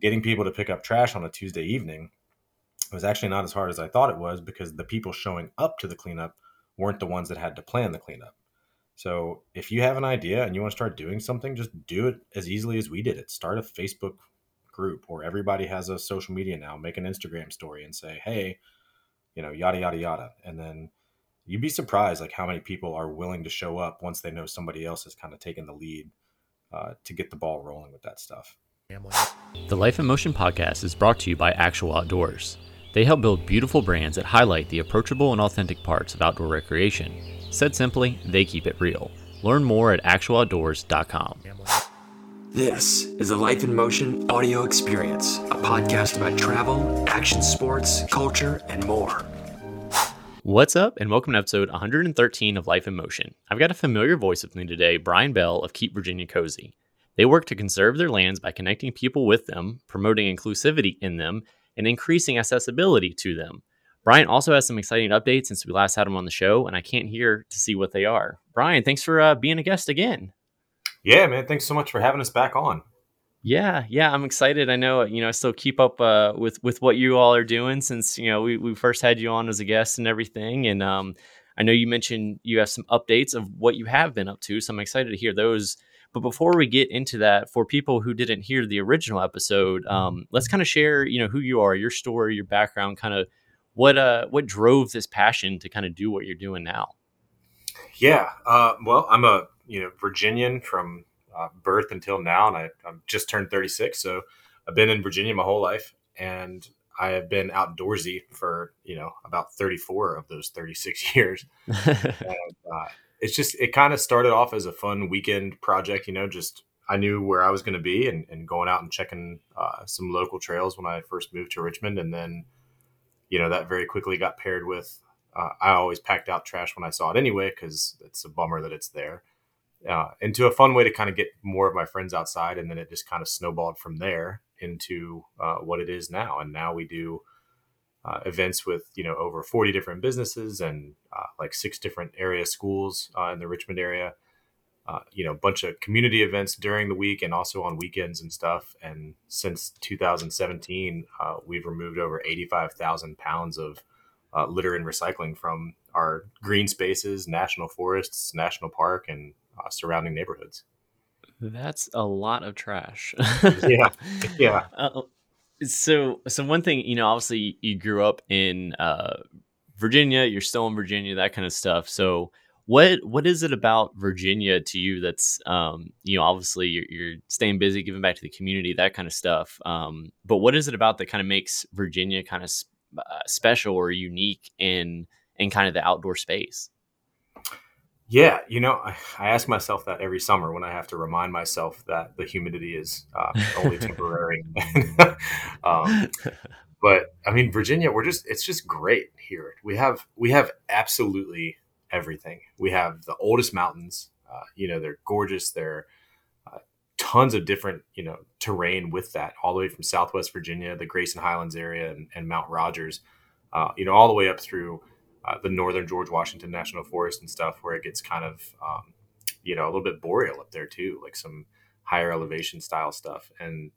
getting people to pick up trash on a Tuesday evening was actually not as hard as I thought it was because the people showing up to the cleanup weren't the ones that had to plan the cleanup. So if you have an idea and you want to start doing something, just do it as easily as we did it. Start a Facebook group or everybody has a social media now. Make an Instagram story and say, hey, you know, yada yada yada. And then you'd be surprised like how many people are willing to show up once they know somebody else has kind of taken the lead uh, to get the ball rolling with that stuff. The Life in Motion podcast is brought to you by Actual Outdoors. They help build beautiful brands that highlight the approachable and authentic parts of outdoor recreation. Said simply, they keep it real. Learn more at actualoutdoors.com. This is the Life in Motion audio experience, a podcast about travel, action sports, culture, and more. What's up, and welcome to episode 113 of Life in Motion. I've got a familiar voice with me today, Brian Bell of Keep Virginia Cozy. They work to conserve their lands by connecting people with them, promoting inclusivity in them, and increasing accessibility to them. Brian also has some exciting updates since we last had him on the show, and I can't hear to see what they are. Brian, thanks for uh, being a guest again. Yeah, man. Thanks so much for having us back on. Yeah, yeah, I'm excited. I know, you know, I still keep up uh, with with what you all are doing since you know we, we first had you on as a guest and everything. And um, I know you mentioned you have some updates of what you have been up to, so I'm excited to hear those. But before we get into that, for people who didn't hear the original episode, um, let's kind of share, you know, who you are, your story, your background, kind of what uh what drove this passion to kind of do what you're doing now. Yeah, uh, well, I'm a you know Virginian from uh, birth until now, and I, I've just turned 36, so I've been in Virginia my whole life, and I have been outdoorsy for you know about 34 of those 36 years. and, uh, it's just it kind of started off as a fun weekend project, you know, just I knew where I was going to be and, and going out and checking uh, some local trails when I first moved to Richmond, and then you know that very quickly got paired with uh, I always packed out trash when I saw it anyway because it's a bummer that it's there. Uh, into a fun way to kind of get more of my friends outside, and then it just kind of snowballed from there into uh, what it is now. And now we do uh, events with you know over 40 different businesses and uh, like six different area schools uh, in the Richmond area. Uh, you know, a bunch of community events during the week and also on weekends and stuff. And since 2017, uh, we've removed over 85,000 pounds of uh, litter and recycling from our green spaces, national forests, national park, and surrounding neighborhoods. That's a lot of trash. yeah, yeah so so one thing you know obviously you grew up in uh, virginia you're still in virginia that kind of stuff. So what what is it about virginia to you that's um, you know obviously you're, you're, staying busy giving back to the community that kind of stuff um, but what is it about that kind of makes virginia kind of uh, special or unique in in kind of the outdoor space yeah, you know, I, I, ask myself that every summer when I have to remind myself that the humidity is uh, only temporary. um, but I mean, Virginia, we're just—it's just great here. We have we have absolutely everything. We have the oldest mountains. Uh, you know, they're gorgeous. They're uh, tons of different you know terrain with that, all the way from Southwest Virginia, the Grayson Highlands area, and, and Mount Rogers. Uh, you know, all the way up through uh, the northern George Washington National Forest and stuff, where it gets kind of, um, you know, a little bit boreal up there too, like some higher elevation style stuff. And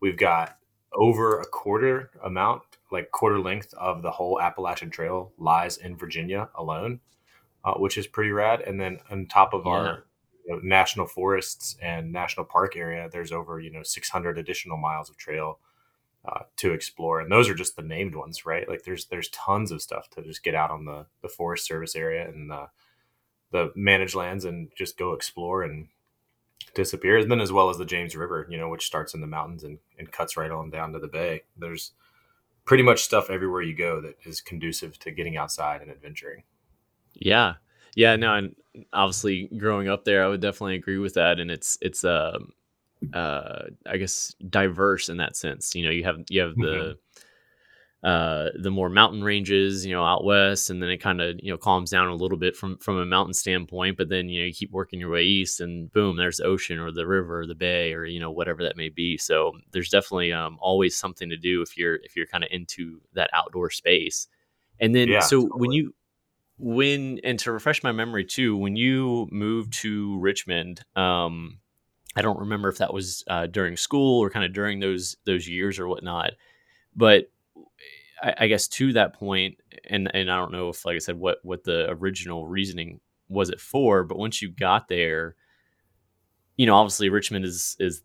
we've got over a quarter amount, like quarter length of the whole Appalachian Trail lies in Virginia alone, uh, which is pretty rad. And then on top of yeah. our you know, national forests and national park area, there's over you know 600 additional miles of trail uh, to explore, and those are just the named ones, right? Like there's there's tons of stuff to just get out on the the Forest Service area and the the managed lands and just go explore and disappear. And then as well as the James River, you know, which starts in the mountains and, and cuts right on down to the bay. There's pretty much stuff everywhere you go that is conducive to getting outside and adventuring. Yeah. Yeah, no, and obviously growing up there, I would definitely agree with that. And it's it's um uh i guess diverse in that sense you know you have you have the mm-hmm. uh the more mountain ranges you know out west and then it kind of you know calms down a little bit from from a mountain standpoint but then you know you keep working your way east and boom there's the ocean or the river or the bay or you know whatever that may be so there's definitely um always something to do if you're if you're kind of into that outdoor space and then yeah, so totally. when you when and to refresh my memory too when you moved to richmond um I don't remember if that was uh, during school or kind of during those those years or whatnot. But I, I, guess to that point, and and I don't know if, like I said, what what the original reasoning was it for, but once you got there, you know, obviously Richmond is is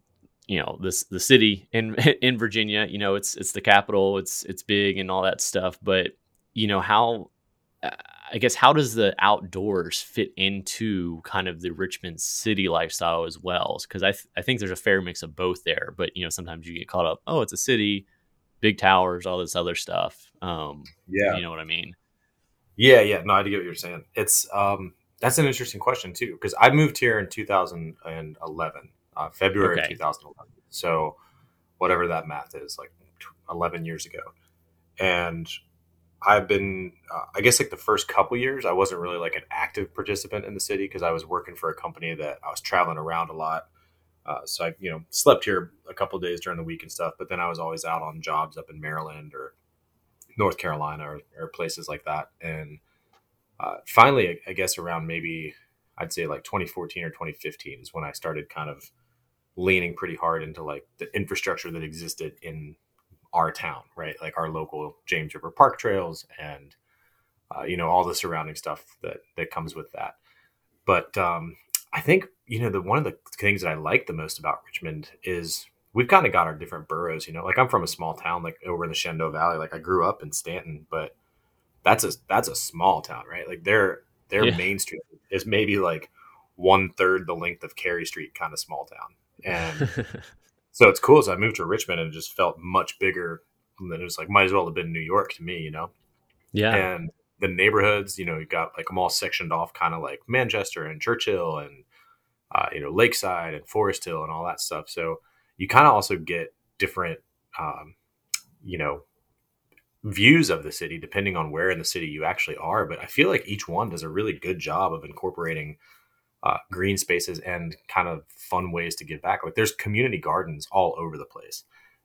you know this the city in in Virginia. You know, it's it's the capital. It's it's big and all that stuff. But you know how I guess how does the outdoors fit into kind of the Richmond city lifestyle as well? Because I th- I think there's a fair mix of both there. But you know sometimes you get caught up. Oh, it's a city, big towers, all this other stuff. Um, yeah, you know what I mean. Yeah, yeah. No, I get what you're saying. It's um, that's an interesting question too because I moved here in 2011, uh, February okay. 2011. So whatever that math is, like 11 years ago, and I've been, uh, I guess, like the first couple years, I wasn't really like an active participant in the city because I was working for a company that I was traveling around a lot. Uh, so I, you know, slept here a couple days during the week and stuff. But then I was always out on jobs up in Maryland or North Carolina or, or places like that. And uh, finally, I guess around maybe I'd say like 2014 or 2015 is when I started kind of leaning pretty hard into like the infrastructure that existed in our town, right? Like our local James River Park trails and uh, you know all the surrounding stuff that that comes with that. But um, I think you know the one of the things that I like the most about Richmond is we've kind of got our different boroughs. You know, like I'm from a small town, like over in the Shenandoah Valley. Like I grew up in Staunton, but that's a that's a small town, right? Like their their yeah. main street is maybe like one third the length of Cary Street, kind of small town, and So it's cool. So I moved to Richmond and it just felt much bigger. And then it was like, might as well have been New York to me, you know? Yeah. And the neighborhoods, you know, you got like them all sectioned off kind of like Manchester and Church Hill and, uh, you know, Lakeside and Forest Hill and all that stuff. So you kind of also get different, um, you know, views of the city depending on where in the city you actually are. But I feel like each one does a really good job of incorporating uh, green spaces and kind of fun ways to give back. Like there's community gardens all over the place.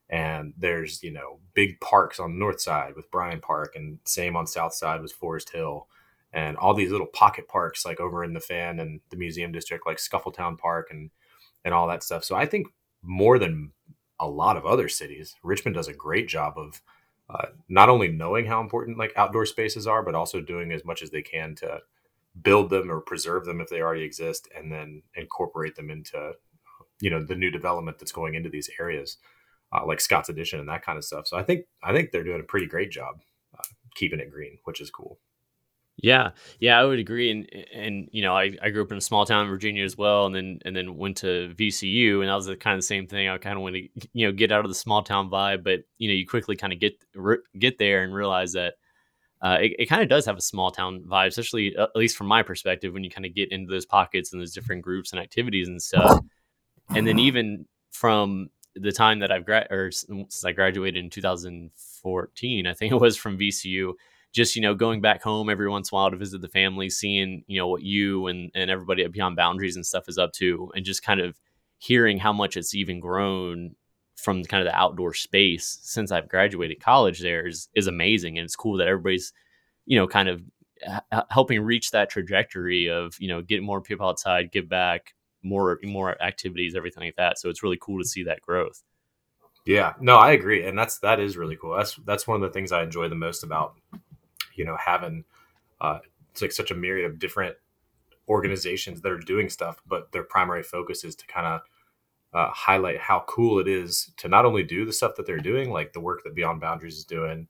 And there's, you know, big parks on the north side with Bryan Park and same on south side with Forest Hill and all these little pocket parks like over in the fan and the museum district like Scuffletown Park and and all that stuff. So I think more than a lot of other cities, Richmond does a great job of uh, not only knowing how important like outdoor spaces are, but also doing as much as they can to build them or preserve them if they already exist and then incorporate them into you know the new development that's going into these areas uh, like scott's addition and that kind of stuff. So i think i think they're doing a pretty great job uh, keeping it green which is cool. Yeah. Yeah i would agree. And and you know I, I grew up in a small town in virginia as well and then and then went to vcu and that was the kind of the same thing. I kind of want to you know get out of the small town vibe but you know you quickly kind of get get there and realize that uh, it, it kind of does have a small town vibe, especially uh, at least from my perspective, when you kind of get into those pockets and those different groups and activities and stuff. And then even from the time that I've gra- or since I graduated in 2014, I think it was from VCU, just you know going back home every once in a while to visit the family, seeing you know what you and and everybody at Beyond Boundaries and stuff is up to, and just kind of hearing how much it's even grown from kind of the outdoor space since I've graduated college there is is amazing, and it's cool that everybody's you know kind of h- helping reach that trajectory of you know get more people outside, give back, more more activities, everything like that. So it's really cool to see that growth. Yeah, no, I agree, and that's that is really cool. That's that's one of the things I enjoy the most about you know having uh, it's like such a myriad of different organizations that are doing stuff, but their primary focus is to kind of uh, highlight how cool it is to not only do the stuff that they're doing, like the work that Beyond Boundaries is doing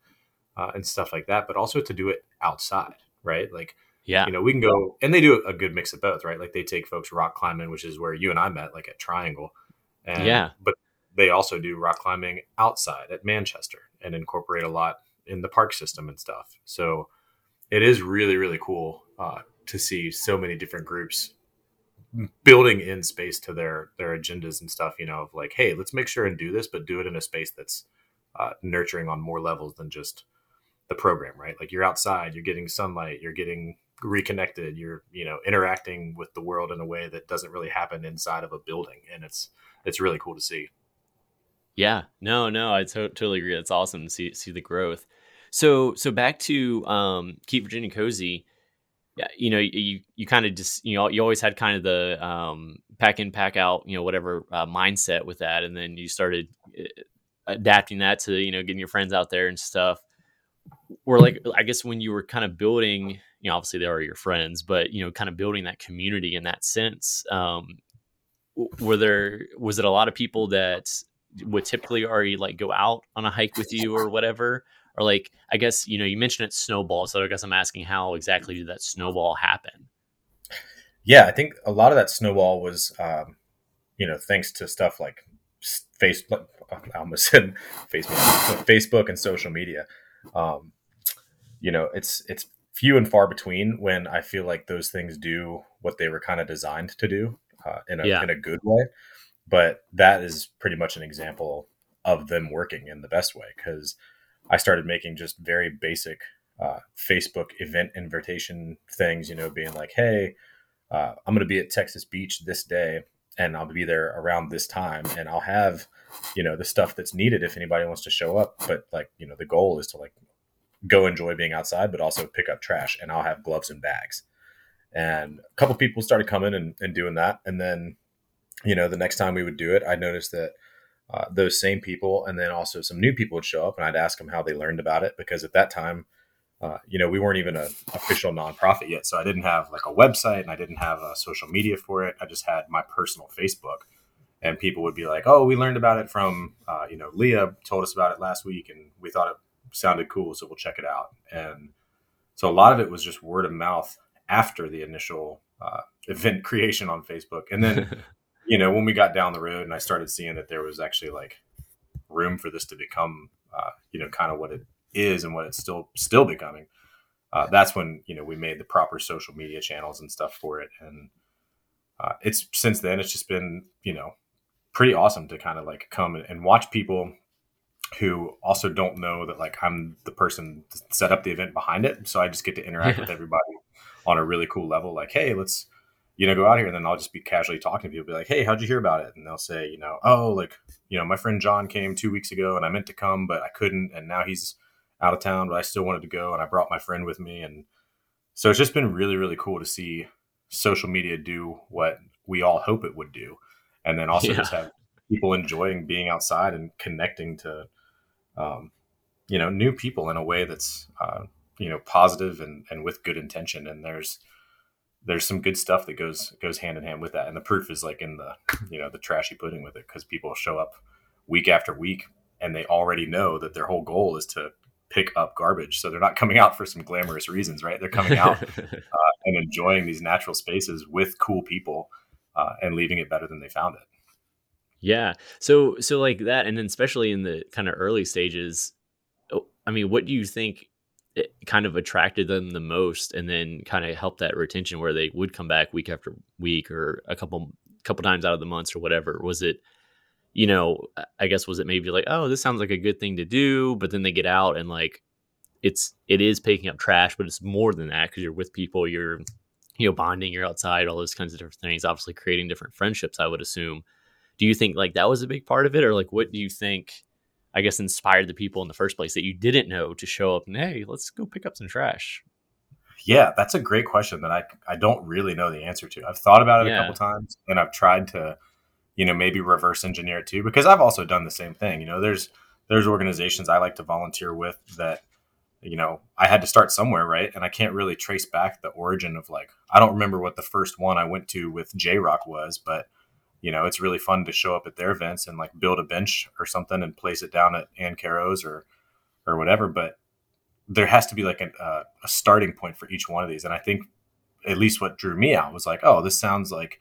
uh, and stuff like that, but also to do it outside, right? Like, yeah, you know, we can go and they do a good mix of both, right? Like they take folks rock climbing, which is where you and I met, like at Triangle, and yeah, but they also do rock climbing outside at Manchester and incorporate a lot in the park system and stuff. So it is really really cool uh, to see so many different groups building in space to their their agendas and stuff you know of like hey let's make sure and do this but do it in a space that's uh, nurturing on more levels than just the program right? Like you're outside you're getting sunlight you're getting reconnected you're you know interacting with the world in a way that doesn't really happen inside of a building and it's it's really cool to see. Yeah. No no i to- totally agree. That's awesome to see see the growth. So so back to um keep virginia cozy you know, you you kind of just you know you always had kind of the um, pack in, pack out, you know, whatever uh, mindset with that, and then you started uh, adapting that to you know getting your friends out there and stuff. Where like I guess when you were kind of building, you know, obviously they are your friends, but you know, kind of building that community in that sense. Um, were there was it a lot of people that would typically already like go out on a hike with you or whatever? Or like i guess you know you mentioned it snowball so i guess i'm asking how exactly did that snowball happen? Yeah i think a lot of that snowball was um, you know thanks to stuff like facebook i almost said facebook facebook and social media. Um, you know it's it's few and far between when i feel like those things do what they were kind of designed to do uh, in, a, yeah. in a good way. But that is pretty much an example of them working in the best way because I started making just very basic uh, Facebook event invitation things, you know, being like, hey, uh, I'm going to be at Texas Beach this day and I'll be there around this time and I'll have, you know, the stuff that's needed if anybody wants to show up. But like, you know, the goal is to like go enjoy being outside, but also pick up trash and I'll have gloves and bags. And a couple people started coming and, and doing that. And then, you know, the next time we would do it, I noticed that uh, those same people, and then also some new people would show up, and I'd ask them how they learned about it because at that time, uh, you know, we weren't even an official nonprofit yet, so I didn't have like a website and I didn't have a social media for it. I just had my personal Facebook, and people would be like, "Oh, we learned about it from uh, you know Leah told us about it last week, and we thought it sounded cool, so we'll check it out." And so a lot of it was just word of mouth after the initial uh, event creation on Facebook, and then you know, when we got down the road and I started seeing that there was actually like room for this to become, uh, you know, kind of what it is and what it's still still becoming. Uh, that's when you know we made the proper social media channels and stuff for it, and uh, it's since then it's just been you know pretty awesome to kind of like come and watch people who also don't know that like I'm the person set up the event behind it, so I just get to interact with everybody on a really cool level. Like, hey, let's you know, go out here and then I'll just be casually talking to people, be like, Hey, how'd you hear about it? And they'll say, you know, oh, like, you know, my friend John came two weeks ago and I meant to come, but I couldn't. And now he's out of town, but I still wanted to go. And I brought my friend with me. And so it's just been really, really cool to see social media do what we all hope it would do. And then also yeah. just have people enjoying being outside and connecting to, um, you know, new people in a way that's, uh, you know, positive and, and with good intention. And there's, there's some good stuff that goes goes hand in hand with that. And the proof is like in the you know the trashy pudding with it because people show up week after week and they already know that their whole goal is to pick up garbage. So they're not coming out for some glamorous reasons right? They're coming out uh, and enjoying these natural spaces with cool people uh, and leaving it better than they found it. Yeah. So so like that and then especially in the kind of early stages oh, i mean what do you think it kind of attracted them the most and then kind of helped that retention where they would come back week after week or a couple couple times out of the months or whatever. Was it you know i guess was it maybe like oh this sounds like a good thing to do but then they get out and like it's it is picking up trash but it's more than that because you're with people you're you know bonding you're outside all those kinds of different things obviously creating different friendships i would assume. Do you think like that was a big part of it or like what do you think I guess, inspired the people in the first place that you didn't know to show up and hey, let's go pick up some trash? Yeah, that's a great question that I I don't really know the answer to. I've thought about it yeah. a couple times and I've tried to, you know, maybe reverse engineer it too because I've also done the same thing. You know, there's there's organizations I like to volunteer with that you know, I had to start somewhere, right? And I can't really trace back the origin of like I don't remember what the first one I went to with JROC was, but you know, it's really fun to show up at their events and like build a bench or something and place it down at Ann Caro's or or whatever. But there has to be like a, uh, a starting point for each one of these. And I think at least what drew me out was like, oh, this sounds like,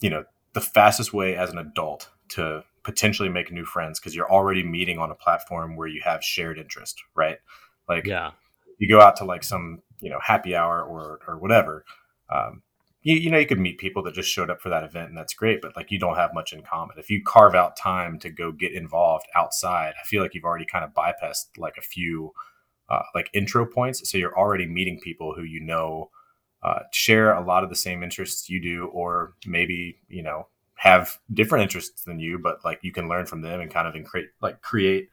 you know, the fastest way as an adult to potentially make new friends because you're already meeting on a platform where you have shared interest, right? Like, yeah, you go out to like some, you know, happy hour or or whatever. Um, you, you know you could meet people that just showed up for that event and that's great but like you don't have much in common. If you carve out time to go get involved outside i feel like you've already kind of bypassed like a few uh, like intro points. So you're already meeting people who you know uh, share a lot of the same interests you do or maybe you know have different interests than you but like you can learn from them and kind of create like create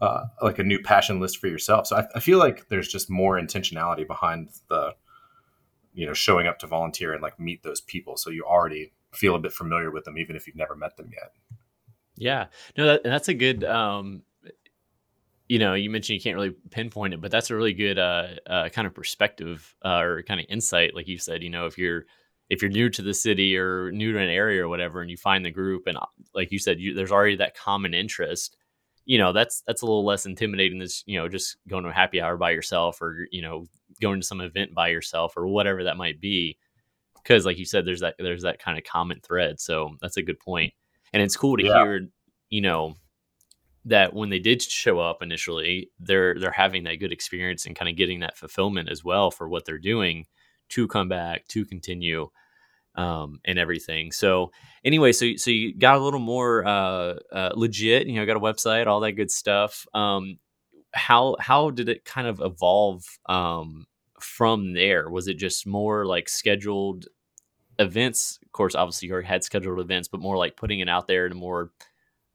uh, like a new passion list for yourself. So I, I feel like there's just more intentionality behind the you know showing up to volunteer and like meet those people. So you already feel a bit familiar with them even if you've never met them yet. Yeah. No that, that's a good um you know you mentioned you can't really pinpoint it but that's a really good uh, uh kind of perspective uh, or kind of insight like you said you know if you're if you're new to the city or new to an area or whatever and you find the group and like you said you, there's already that common interest you know that's that's a little less intimidating than you know just going to a happy hour by yourself or you know going to some event by yourself or whatever that might be because like you said there's that there's that kind of common thread so that's a good point and it's cool to yeah. hear you know that when they did show up initially they're they're having that good experience and kind of getting that fulfillment as well for what they're doing to come back to continue um, and everything. So anyway, so so you got a little more uh, uh, legit. You know, got a website, all that good stuff. Um, how how did it kind of evolve um, from there? Was it just more like scheduled events? Of course, obviously you had scheduled events, but more like putting it out there in a more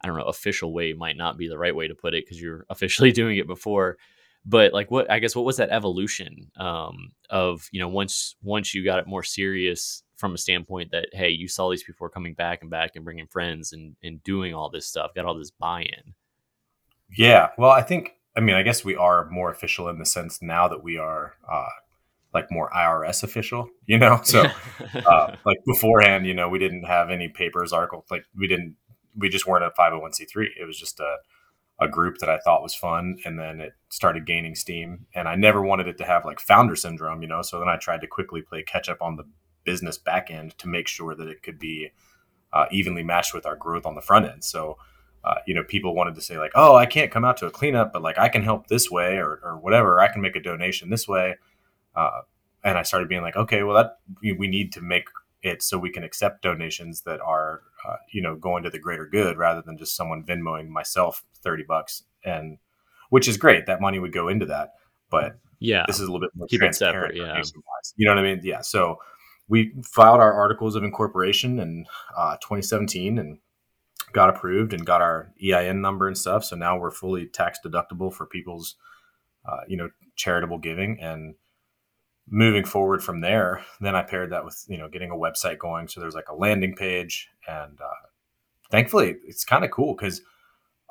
I don't know official way might not be the right way to put it because you're officially doing it before but like what i guess what was that evolution um, of you know once once you got it more serious from a standpoint that hey you saw these people coming back and back and bringing friends and and doing all this stuff got all this buy-in yeah well i think i mean i guess we are more official in the sense now that we are uh, like more irs official you know so uh, like beforehand you know we didn't have any papers articles like we didn't we just weren't a 501c3 it was just a a group that I thought was fun, and then it started gaining steam. And I never wanted it to have like founder syndrome, you know. So then I tried to quickly play catch up on the business back end to make sure that it could be uh, evenly matched with our growth on the front end. So, uh, you know, people wanted to say like, "Oh, I can't come out to a cleanup, but like I can help this way, or or whatever. I can make a donation this way." Uh, and I started being like, "Okay, well, that we need to make it so we can accept donations that are uh, you know going to the greater good rather than just someone Venmoing myself thirty bucks. And which is great. That money would go into that but yeah. this is a little bit more keep it separate yeah. you know what I mean? Yeah. So we filed our articles of incorporation in uh, 2017 and got approved and got our EIN number and stuff so now we're fully tax deductible for people's uh, you know charitable giving and moving forward from there, then I paired that with you know getting a website going. So there's like a landing page, and uh, thankfully it's kind of cool because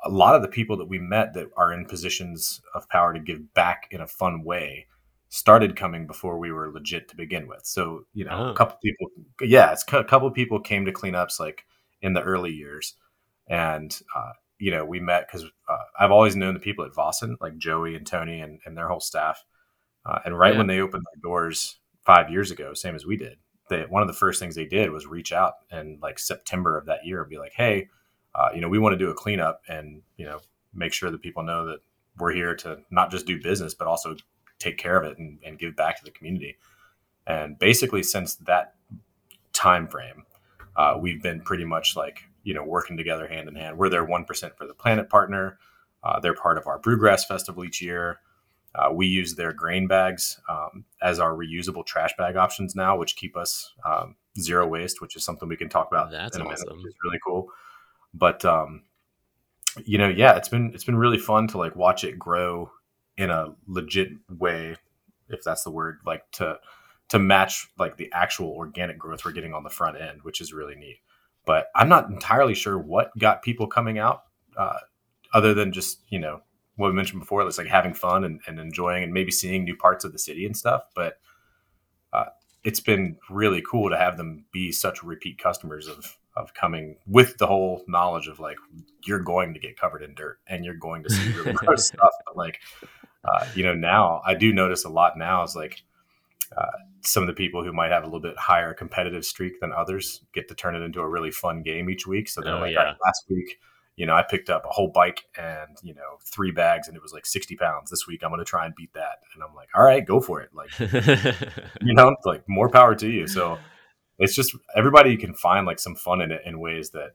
a lot of the people that we met that are in positions of power to give back in a fun way started coming before we were legit to begin with. So you know, oh. a couple people, yeah, it's a couple of people came to cleanups like in the early years, and uh, you know we met because uh, I've always known the people at Väsen, like Joey and Tony and, and their whole staff uh, and right yeah. when they opened their doors five years ago, same as we did, they, one of the first things they did was reach out and like September of that year and be like, hey, uh, you know, we want to do a cleanup and, you know, make sure that people know that we're here to not just do business, but also take care of it and, and give back to the community. And basically, since that time frame, uh, we've been pretty much like, you know, working together hand in hand. We're their 1% for the planet partner. Uh, they're part of our Brewgrass Festival each year. Uh, we use their grain bags um, as our reusable trash bag options now, which keep us um, zero waste, which is something we can talk about That's in a awesome. minute. It's really cool. But um, you know, yeah, it's been it's been really fun to like watch it grow in a legit way, if that's the word, like to to match like the actual organic growth we're getting on the front end, which is really neat. But I'm not entirely sure what got people coming out, uh, other than just you know what we mentioned before, it's like having fun and, and enjoying and maybe seeing new parts of the city and stuff. But uh, it's been really cool to have them be such repeat customers of of coming with the whole knowledge of like you're going to get covered in dirt and you're going to see really gross stuff. But like uh, you know, now I do notice a lot now is like uh, some of the people who might have a little bit higher competitive streak than others get to turn it into a really fun game each week. So they're oh, like, yeah. right, last week you know, I picked up a whole bike and, you know, three bags and it was like 60 pounds this week. I'm going to try and beat that. And I'm like, all right, go for it. Like, you know, like more power to you. So it's just everybody can find like some fun in it in ways that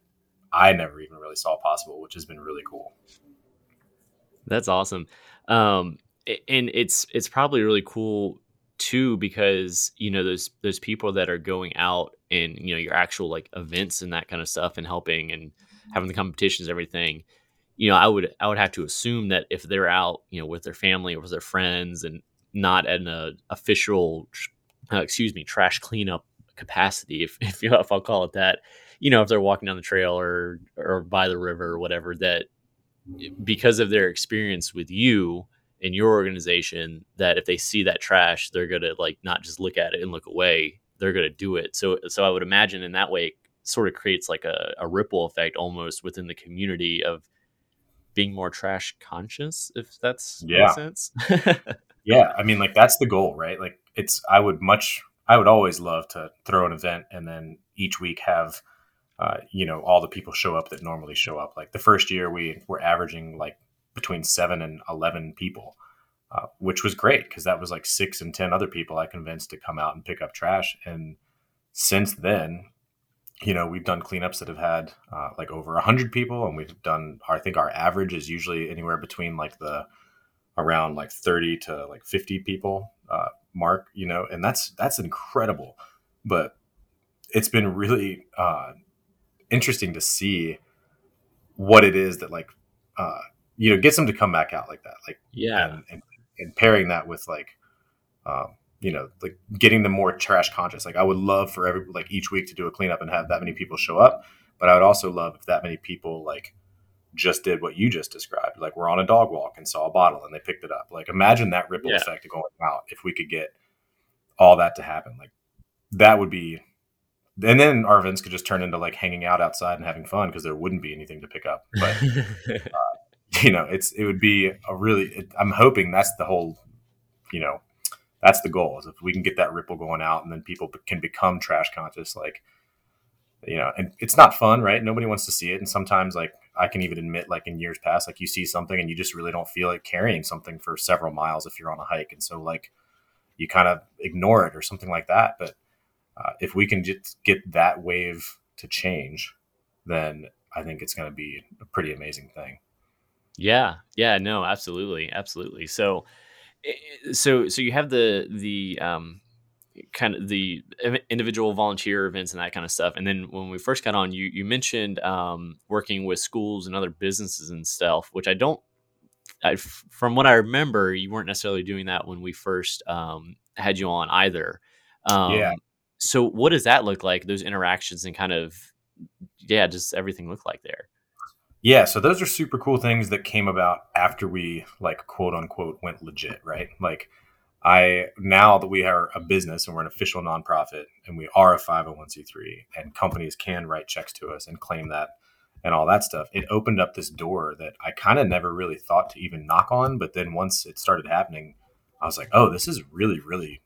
I never even really saw possible, which has been really cool. That's awesome. Um, and it's, it's probably really cool too, because, you know, those, those people that are going out and, you know, your actual like events and that kind of stuff and helping and, having the competitions, and everything, you know, I would I would have to assume that if they're out, you know, with their family or with their friends and not in a official uh, excuse me, trash cleanup capacity, if if, you, if I'll call it that. You know, if they're walking down the trail or or by the river or whatever, that because of their experience with you in your organization, that if they see that trash, they're gonna like not just look at it and look away. They're gonna do it. So so I would imagine in that way, sort of creates like a, a ripple effect almost within the community of being more trash conscious, if that's Yeah. makes sense. Yeah, I mean, like that's the goal, right? Like it's I would much I would always love to throw an event and then each week have uh, you know all the people show up that normally show up. Like the first year we were averaging like between seven and eleven people, uh, which was great because that was like six and ten other people I convinced to come out and pick up trash. And since then, you know, we've done cleanups that have had uh, like over a hundred people, and we've done. I think our average is usually anywhere between like the around like 30 to like 50 people uh, mark you know and that's that's incredible but it's been really uh, interesting to see what it is that like uh, you know gets them to come back out like that like yeah. and, and, and pairing that with like um, you know like getting them more trash conscious like i would love for every like each week to do a cleanup and have that many people show up but i would also love if that many people like just did what you just described like we're on a dog walk and saw a bottle and they picked it up like imagine that ripple Yeah. effect going out if we could get all that to happen like that would be and then our events could just turn into like hanging out outside and having fun because there wouldn't be anything to pick up but you know it's it would be a really it, i'm hoping that's the whole you know that's the goal is if we can get that ripple going out and then people can become trash conscious like you know and it's not fun right? Nobody wants to see it. And sometimes like i can even admit like in years past like you see something and you just really don't feel like carrying something for several miles if you're on a hike. And so like you kind of ignore it or something like that. But uh, if we can just get that wave to change then i think it's going to be a pretty amazing thing Yeah, yeah, no, absolutely, absolutely. So, eh, so, so you have the the um, kind of the individual volunteer events and that kind of stuff. And then when we first got on, you you mentioned um, working with schools and other businesses and stuff, which I don't. I, from what I remember, you weren't necessarily doing that when we first um, had you on either. Um, Yeah. So, what does that look like? Those interactions and kind of, yeah, just everything look like there. Yeah, so those are super cool things that came about after we like quote unquote went legit, right? Like I now that we are a business and we're an official nonprofit and we are a 501c3 and companies can write checks to us and claim that and all that stuff, it opened up this door that I kind of never really thought to even knock on, but then once it started happening, I was like, "Oh, this is really really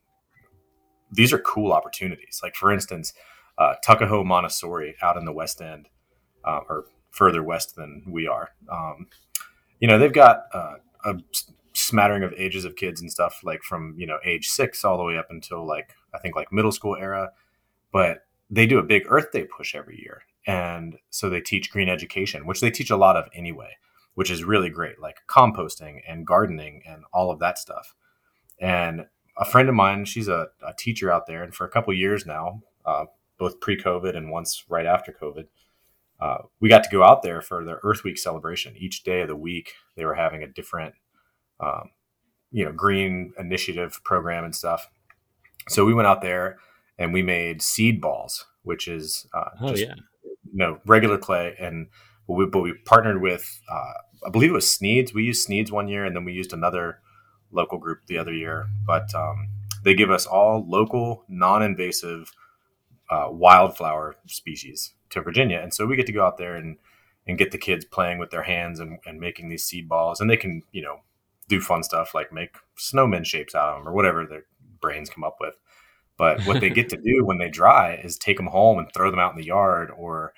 these are cool opportunities." Like for instance, uh, Tuckahoe Montessori out in the West End uh, or further west than we are. Um, you know, they've got uh, a smattering of ages of kids and stuff, like from you know age six all the way up until like I think like middle school era. But they do a big Earth Day push every year, and so they teach green education, which they teach a lot of anyway, which is really great, like composting and gardening and all of that stuff. And a friend of mine, she's a, a teacher out there, and for a couple years now, uh, both pre-COVID and once right after COVID, uh, we got to go out there for the Earth Week celebration. Each day of the week, they were having a different, um, you know, green initiative program and stuff. So we went out there and we made seed balls, which is uh, Oh just yeah, you know regular clay, and but we, but we partnered with uh, I believe it was Sneeds. We used Sneeds one year, and then we used another local group the other year. But um, they give us all local, non-invasive uh, wildflower species to Virginia, and so we get to go out there and and get the kids playing with their hands and, and making these seed balls, and they can you know do fun stuff like make snowman shapes out of them or whatever their brains come up with. But what they get to do when they dry is take them home and throw them out in the yard or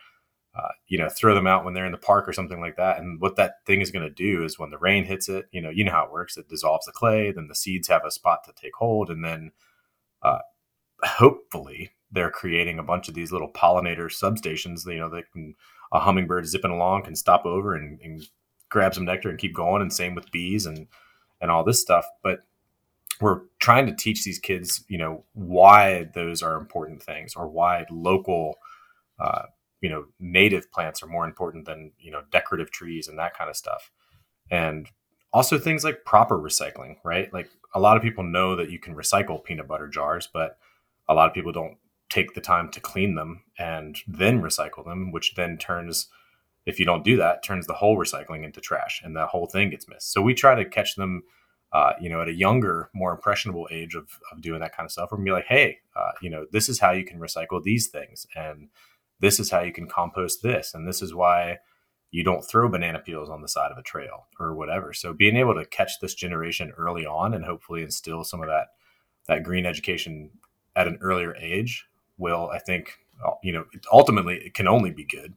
uh, you know, throw them out when they're in the park or something like that. And what that thing is going to do is when the rain hits it, you know, you know how it works. It dissolves the clay, then the seeds have a spot to take hold, and then uh, hopefully they're creating a bunch of these little pollinator substations. You know, that can a hummingbird zipping along can stop over and, and grab some nectar and keep going, and same with bees and and all this stuff. But we're trying to teach these kids, you know, why those are important things or why local. Uh, you know native plants are more important than you know decorative trees and that kind of stuff and also things like proper recycling right like a lot of people know that you can recycle peanut butter jars but a lot of people don't take the time to clean them and then recycle them, which then turns, if you don't do that, turns the whole recycling into trash and the whole thing gets missed. So we try to catch them, uh, you know, at a younger, more impressionable age of, of doing that kind of stuff. Or be like, hey, uh, you know, this is how you can recycle these things, and this is how you can compost this, and this is why you don't throw banana peels on the side of a trail or whatever. So being able to catch this generation early on and hopefully instill some of that that green education at an earlier age will, I think, uh, you know, ultimately it can only be good.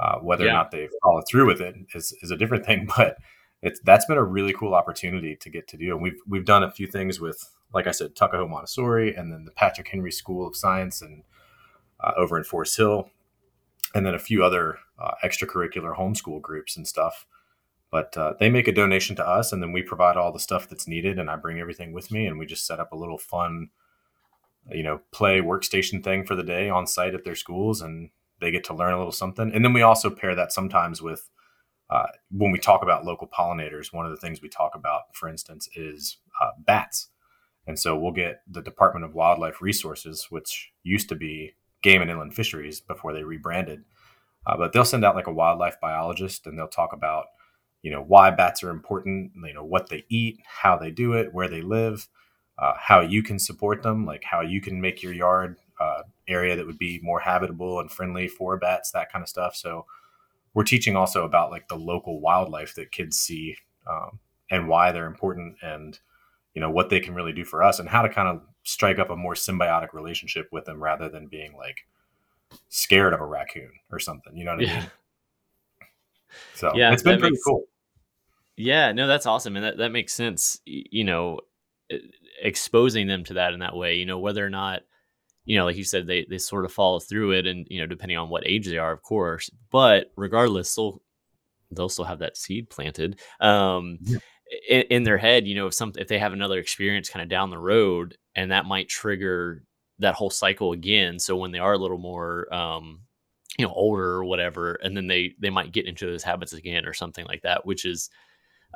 Uh, whether yeah. or not they follow through with it is, is a different thing, but it's that's been a really cool opportunity to get to do. And we've we've done a few things with, like I said, Tuckahoe Montessori, and then the Patrick Henry School of Science, and uh, over in Forest Hill, and then a few other uh, extracurricular homeschool groups and stuff. But uh, they make a donation to us, and then we provide all the stuff that's needed, and I bring everything with me, and we just set up a little fun you know, play workstation thing for the day on site at their schools and they get to learn a little something. And then we also pair that sometimes with uh, when we talk about local pollinators, one of the things we talk about, for instance, is uh, bats. And so we'll get the Department of Wildlife Resources, which used to be Game and Inland Fisheries before they rebranded. Uh, but they'll send out like a wildlife biologist and they'll talk about, you know, why bats are important, you know, what they eat, how they do it, where they live uh, how you can support them, like how you can make your yard uh, area that would be more habitable and friendly for bats, that kind of stuff. So we're teaching also about like the local wildlife that kids see um, and why they're important and you know what they can really do for us and how to kind of strike up a more symbiotic relationship with them rather than being like scared of a raccoon or something. You know what I mean? So yeah, it's been pretty makes, cool. Yeah, no, that's awesome, and that that makes sense. You know, exposing them to that in that way, you know, whether or not, you know, like you said, they, they sort of follow through it and, you know, depending on what age they are, of course, but regardless, they'll, they'll still have that seed planted, um, yeah. in, in, their head, you know, if some, if they have another experience kind of down the road and that might trigger that whole cycle again. So when they are a little more, um, you know, older or whatever, and then they, they might get into those habits again or something like that, which is,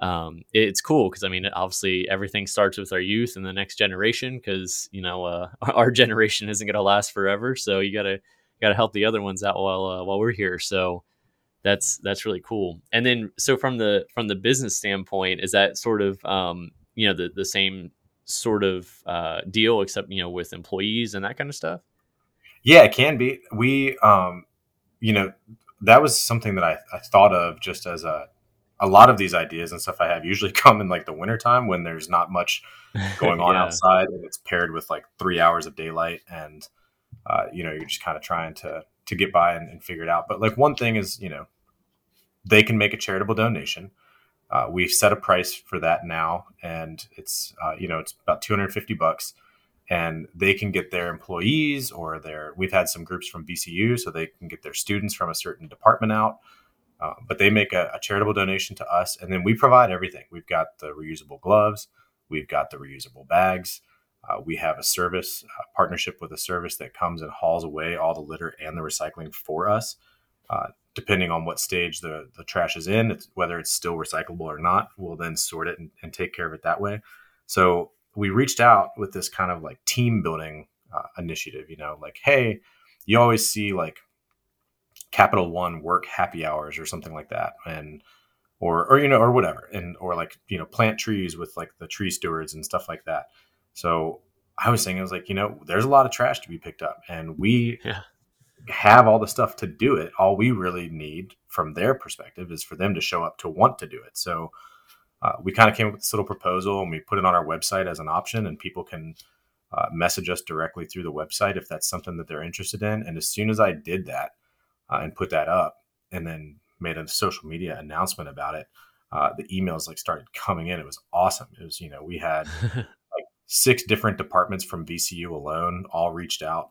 um, it's cool because I mean, obviously, everything starts with our youth and the next generation because you know uh, our generation isn't going to last forever. So you gotta gotta help the other ones out while uh, while we're here. So that's that's really cool. And then so from the from the business standpoint, is that sort of um, you know the the same sort of uh, deal except you know with employees and that kind of stuff? Yeah, it can be. We um, you know that was something that I, I thought of just as a a lot of these ideas and stuff I have usually come in like the wintertime when there's not much going on yeah. outside and it's paired with like three hours of daylight and uh, you know you're just kind of trying to to get by and, and, figure it out. But like one thing is you know they can make a charitable donation. Uh, we've set a price for that now, and it's uh, you know it's about 250 bucks, and they can get their employees or their. We've had some groups from VCU, so they can get their students from a certain department out uh, but they make a, a, charitable donation to us, and then we provide everything. We've got the reusable gloves, we've got the reusable bags. Uh, we have a service partnership with a service that comes and hauls away all the litter and the recycling for us. Uh, depending on what stage the, the trash is in, it's, whether it's still recyclable or not, we'll then sort it and, and, take care of it that way. So we reached out with this kind of like team building uh, initiative. You know, like hey, you always see like Capital One work happy hours or something like that, and or or you know or whatever, and or like you know plant trees with like the tree stewards and stuff like that. So I was saying, I was like, you know, there's a lot of trash to be picked up, and we yeah. have all the stuff to do it. All we really need from their perspective is for them to show up to want to do it. So uh, we kind of came up with this little proposal, and we put it on our website as an option, and people can. Uh, message us directly through the website if that's something that they're interested in. And as soon as I did that, uh, and put that up and then made a social media announcement about it uh, the emails like started coming in. It was awesome. It was you know we had like six different departments from vcu alone all reached out.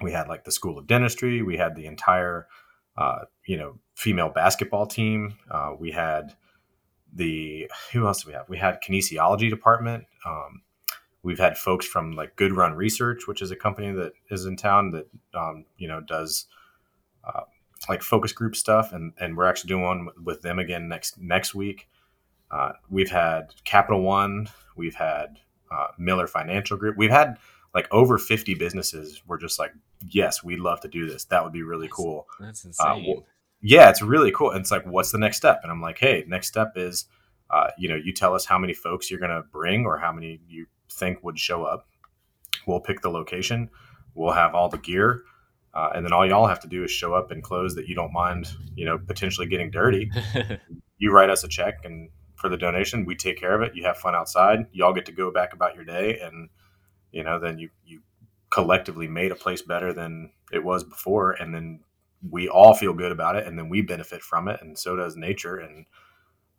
We had like the school of dentistry. We had the entire uh, you know female basketball team. Uh, we had the who else do we have? We had kinesiology department. Um, we've had folks from like good run research which is a company that is in town that um, you know does uh, like focus group stuff, and and we're actually doing one with them again next next week. Uh, we've had Capital One, we've had uh, Miller Financial Group, we've had like over 50 businesses were just like, yes, we'd love to do this. That would be really That's- cool. That's Uh, insane. well, yeah, it's really cool. And it's like, what's the next step? And I'm like, hey, next step is, uh, you know, you tell us how many folks you're going to bring or how many you think would show up. We'll pick the location. We'll have all the gear. Uh, and then all y'all have to do is show up in clothes that you don't mind, you know, potentially getting dirty. You write us a check and for the donation, we take care of it. You have fun outside. Y'all get to go back about your day. And, you know, then you, you collectively made a place better than it was before. And then we all feel good about it and then we benefit from it. And so does nature. And,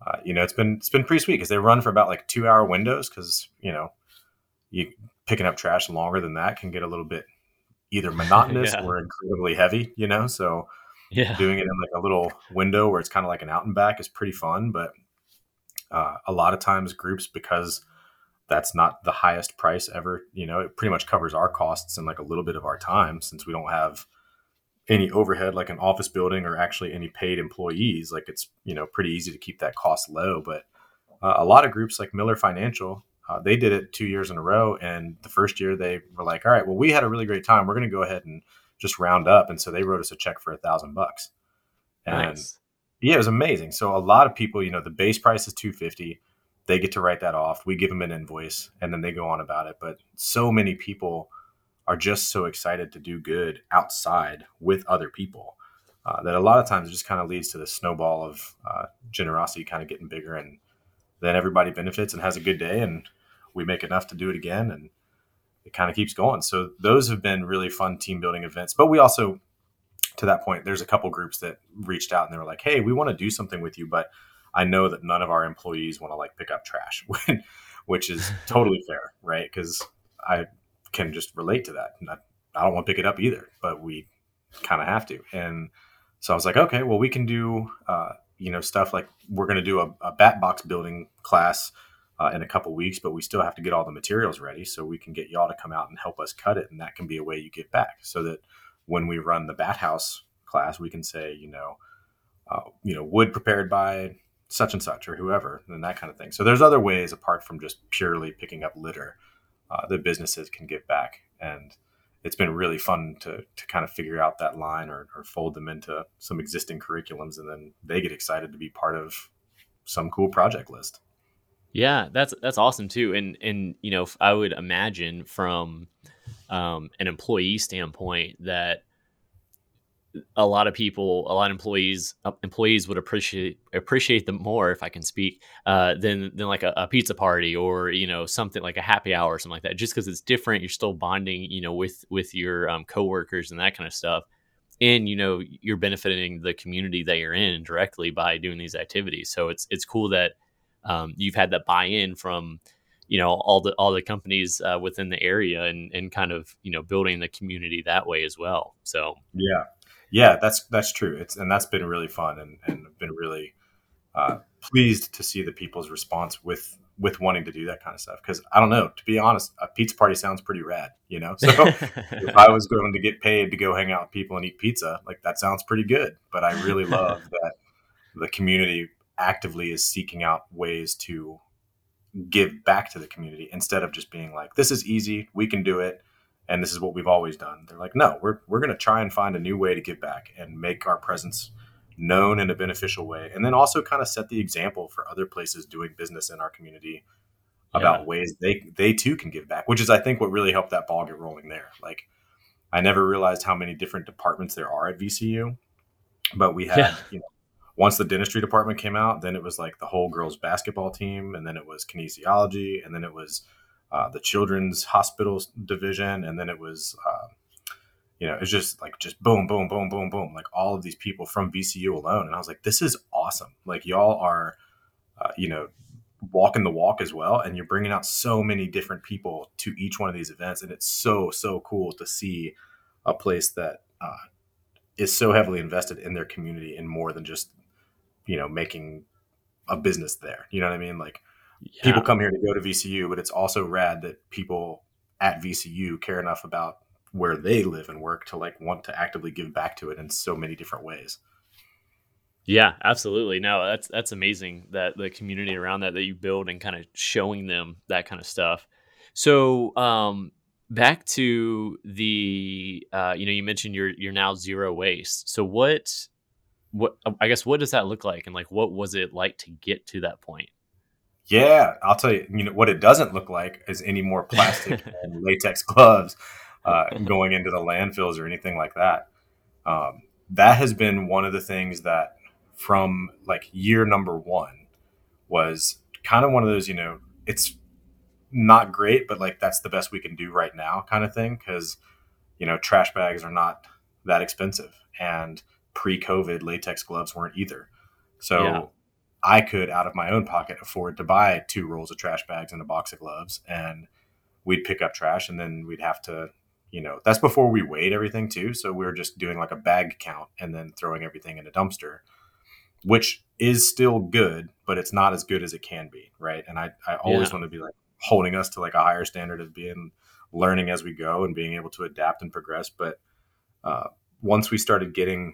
uh, you know, it's been, it's been pretty sweet because they run for about like two hour windows. Cause you know, you picking up trash longer than that can get a little bit either monotonous Yeah. or incredibly heavy, you know? So, yeah. doing it in like a little window where it's kind of like an out and back is pretty fun. But uh, a lot of times, groups because that's not the highest price ever. You know, it pretty much covers our costs and like a little bit of our time since we don't have any overhead like an office building or actually any paid employees. Like it's you know pretty easy to keep that cost low. But uh, a lot of groups like Miller Financial. Uh, they did it two years in a row, and the first year they were like, "All right, well, we had a really great time. We're going to go ahead and just round up." And so they wrote us a check for a thousand bucks. And Nice. yeah, it was amazing. So a lot of people, you know, the base price is 250. They get to write that off. We give them an invoice and then they go on about it. But so many people are just so excited to do good outside with other people uh, that a lot of times it just kind of leads to the snowball of uh, generosity kind of getting bigger and then everybody benefits and has a good day and we make enough to do it again and it kind of keeps going. So those have been really fun team building events. But we also to that point, there's a couple groups that reached out and they were like, "Hey, we want to do something with you, but I know that none of our employees want to like pick up trash," which is totally fair, right? Because I can just relate to that. I, I don't want to pick it up either, but we kind of have to. And so I was like, okay, well, we can do, uh, you know, stuff like we're going to do a, a bat box building class uh, in a couple weeks, but we still have to get all the materials ready so we can get y'all to come out and help us cut it, and that can be a way you give back, so that when we run the bat house class, we can say, you know, uh, you know, wood prepared by such and such or whoever, and that kind of thing. So there's other ways apart from just purely picking up litter uh, that businesses can give back, and it's been really fun to to kind of figure out that line or, or fold them into some existing curriculums, and then they get excited to be part of some cool project list. Yeah, that's that's awesome too. And and you know, I would imagine from um, an employee standpoint that a lot of people, a lot of employees, uh, employees would appreciate appreciate them more if I can speak uh, than than like a, a pizza party or you know something like a happy hour or something like that. Just because it's different, you're still bonding, you know, with with your um, coworkers and that kind of stuff. And you know you're benefiting the community that you're in directly by doing these activities. So it's it's cool that um, you've had that buy-in from you know all the all the companies uh, within the area and and kind of you know building the community that way as well so Yeah, yeah, that's that's true. It's and that's been really fun and and I've been really uh, pleased to see the people's response with with wanting to do that kind of stuff. Because I don't know, to be honest, a pizza party sounds pretty rad, you know. So if I was going to get paid to go hang out with people and eat pizza, like that sounds pretty good. But I really love that the community actively is seeking out ways to give back to the community instead of just being like, "This is easy, we can do it." And this is what we've always done. They're like, no, we're we're going to try and find a new way to give back and make our presence known in a beneficial way, and then also kind of set the example for other places doing business in our community about Yeah. ways they they too can give back. Which is, I think, what really helped that ball get rolling there. Like, I never realized how many different departments there are at VCU, but we had Yeah. you know. Once the dentistry department came out, then it was like the whole girls basketball team, and then it was kinesiology, and then it was uh, the children's hospital division, and then it was, uh, you know, it's just like just boom, boom, boom, boom, boom, like all of these people from VCU alone, and I was like, this is awesome. Like y'all are, uh, you know, walking the walk as well, and you're bringing out so many different people to each one of these events, and it's so so cool to see a place that uh, is so heavily invested in their community in more than just, you know, making a business there. You know what I mean? Like Yeah. people come here to go to VCU, but it's also rad that people at VCU care enough about where they live and work to like want to actively give back to it in so many different ways. Yeah, absolutely. No, that's that's amazing that the community around that that you build and kind of showing them that kind of stuff. So, um, back to the uh, you know you mentioned you're you're now zero waste so what what i guess what does that look like and like what was it like to get to that point yeah i'll tell you you know what it doesn't look like is any more plastic and latex gloves uh, going into the landfills or anything like that um, that has been one of the things that from like year number one was kind of one of those you know it's not great, but like that's the best we can do right now, kind of thing. Because you know, trash bags are not that expensive, and pre-COVID, latex gloves weren't either. So. I could, out of my own pocket, afford to buy two rolls of trash bags and a box of gloves, and we'd pick up trash, and then we'd have to, you know, that's before we weighed everything too. So we were just doing like a bag count and then throwing everything in a dumpster, which is still good, but it's not as good as it can be, right? And I, I always yeah. want to be like, holding us to like a higher standard of being learning as we go and being able to adapt and progress. But uh, once we started getting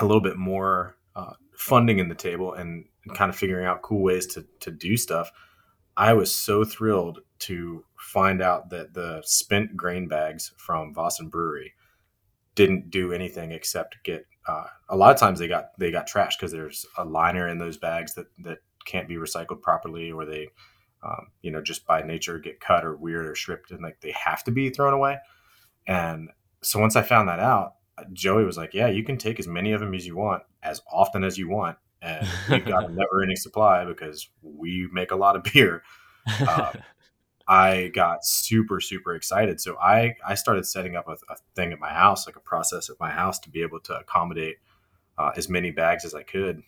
a little bit more uh, funding in the table and, and, kind of figuring out cool ways to, to do stuff, I was so thrilled to find out that the spent grain bags from Väsen Brewery didn't do anything except get. Uh, a lot of times they got they got trashed because there's a liner in those bags that that can't be recycled properly, or they um, you know, just by nature get cut or weird or stripped and like they have to be thrown away. And so once I found that out, Joey was like, "Yeah, you can take as many of them as you want, as often as you want, and we've got a never-ending supply because we make a lot of beer." Uh, I got super super excited, so I I started setting up a, a, thing at my house, like a process at my house, to be able to accommodate uh, as many bags as I could.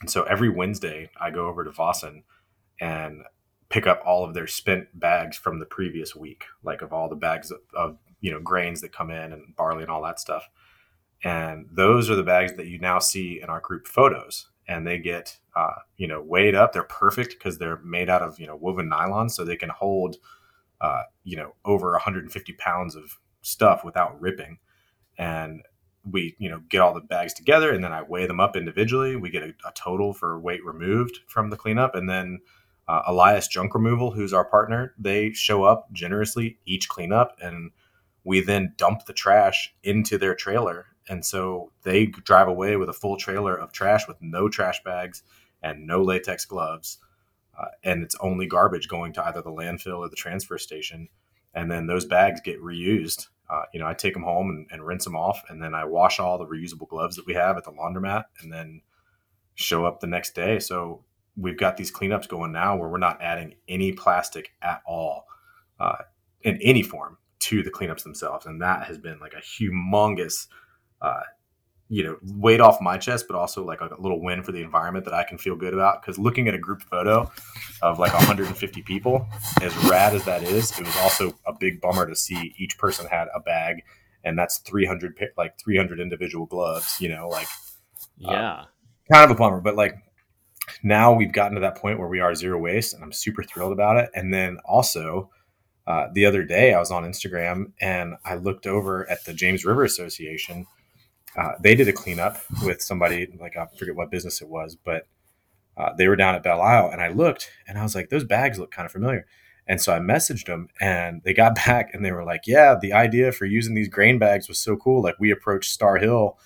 And so every Wednesday, I go over to Väsen and pick up all of their spent bags from the previous week, like of all the bags of, of, you know grains that come in and barley and all that stuff. And those are the bags that you now see in our group photos, and they get uh, you know weighed up. They're perfect because they're made out of you know woven nylon, so they can hold uh, you know over 150 pounds of stuff without ripping. And we you know get all the bags together, and then I weigh them up individually. We get a, a total for weight removed from the cleanup, and then uh, Elias Junk Removal, who's our partner, they show up generously each cleanup, and we then dump the trash into their trailer. And so they drive away with a full trailer of trash with no trash bags and no latex gloves. Uh, and it's only garbage going to either the landfill or the transfer station. And then those bags get reused. Uh, you know, I take them home and, and rinse them off, and then I wash all the reusable gloves that we have at the laundromat, and then show up the next day. So we've got these cleanups going now where we're not adding any plastic at all uh, in any form to the cleanups themselves, and that has been like a humongous, uh, you know, weight off my chest, but also like a little win for the environment that I can feel good about. Because looking at a group photo of like 150 people, as rad as that is, it was also a big bummer to see each person had a bag, and that's 300 like 300 individual gloves. You know, like yeah. Uh, kind of a bummer, but like now we've gotten to that point where we are zero waste and I'm super thrilled about it. And then also, uh, the other day I was on Instagram and I looked over at the James River Association. Uh, they did a cleanup with somebody, like I forget what business it was, but uh, they were down at Belle Isle. And I looked and I was like, those bags look kind of familiar. And so I messaged them and they got back and they were like, yeah, the idea for using these grain bags was so cool. Like we approached Starr Hill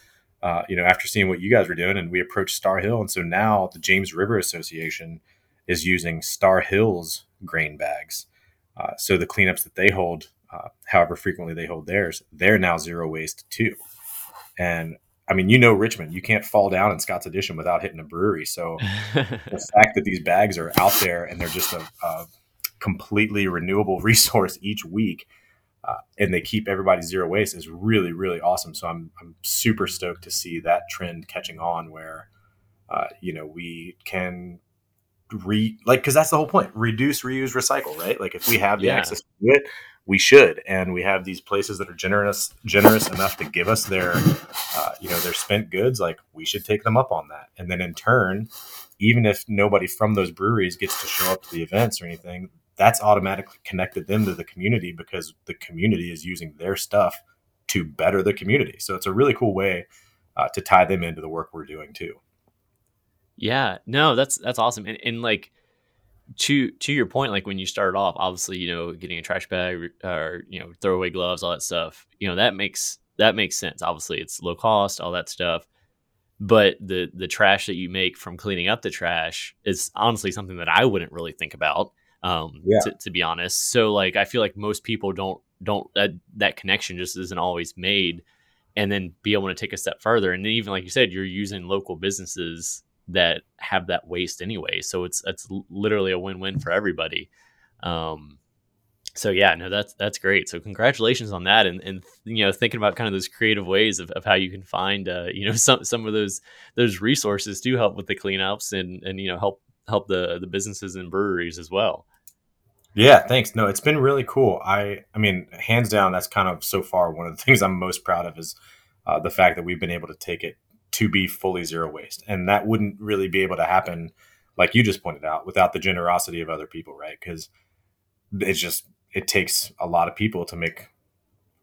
uh, you know, after seeing what you guys were doing, and we approached Starr Hill, and so now the James River Association is using Starr Hill's grain bags. Uh, so the cleanups that they hold, uh, however frequently they hold theirs, they're now zero waste too. And I mean, you know, Richmond, you can't fall down in Scott's Addition without hitting a brewery. So the fact that these bags are out there and they're just a, a completely renewable resource each week uh, and they keep everybody zero waste is really really awesome. So I'm I'm super stoked to see that trend catching on where uh, you know we can re like because that's the whole point reduce reuse recycle right like if we have the yeah. access to it we should and we have these places that are generous generous enough to give us their uh, you know their spent goods like we should take them up on that and then in turn even if nobody from those breweries gets to show up to the events or anything that's automatically connected them to the community because the community is using their stuff to better the community. So it's a really cool way uh, to tie them into the work we're doing too. Yeah, no, that's that's awesome, and, and like to to your point, like when you started off, obviously, you know, getting a trash bag or you know, throwaway gloves, all that stuff, you know, that makes that makes sense. Obviously, it's low cost, all that stuff. But the the trash that you make from cleaning up the trash is honestly something that I wouldn't really think about. Um, yeah. to, to be honest. So like, I feel like most people don't don't that that connection just isn't always made, and then be able to take a step further. And then even like you said, you're using local businesses that have that waste anyway. So it's it's literally a win win for everybody. Um, so yeah, no, that's that's great. So congratulations on that, and and you know thinking about kind of those creative ways of, of how you can find uh, you know some some of those those resources to help with the cleanups and and you know help help the the businesses and breweries as well. Yeah, thanks. No, it's been really cool. I I mean, hands down, that's kind of so far one of the things I'm most proud of is uh, the fact that we've been able to take it to be fully zero waste. And that wouldn't really be able to happen, like you just pointed out, without the generosity of other people, right? Because it's just, it takes a lot of people to make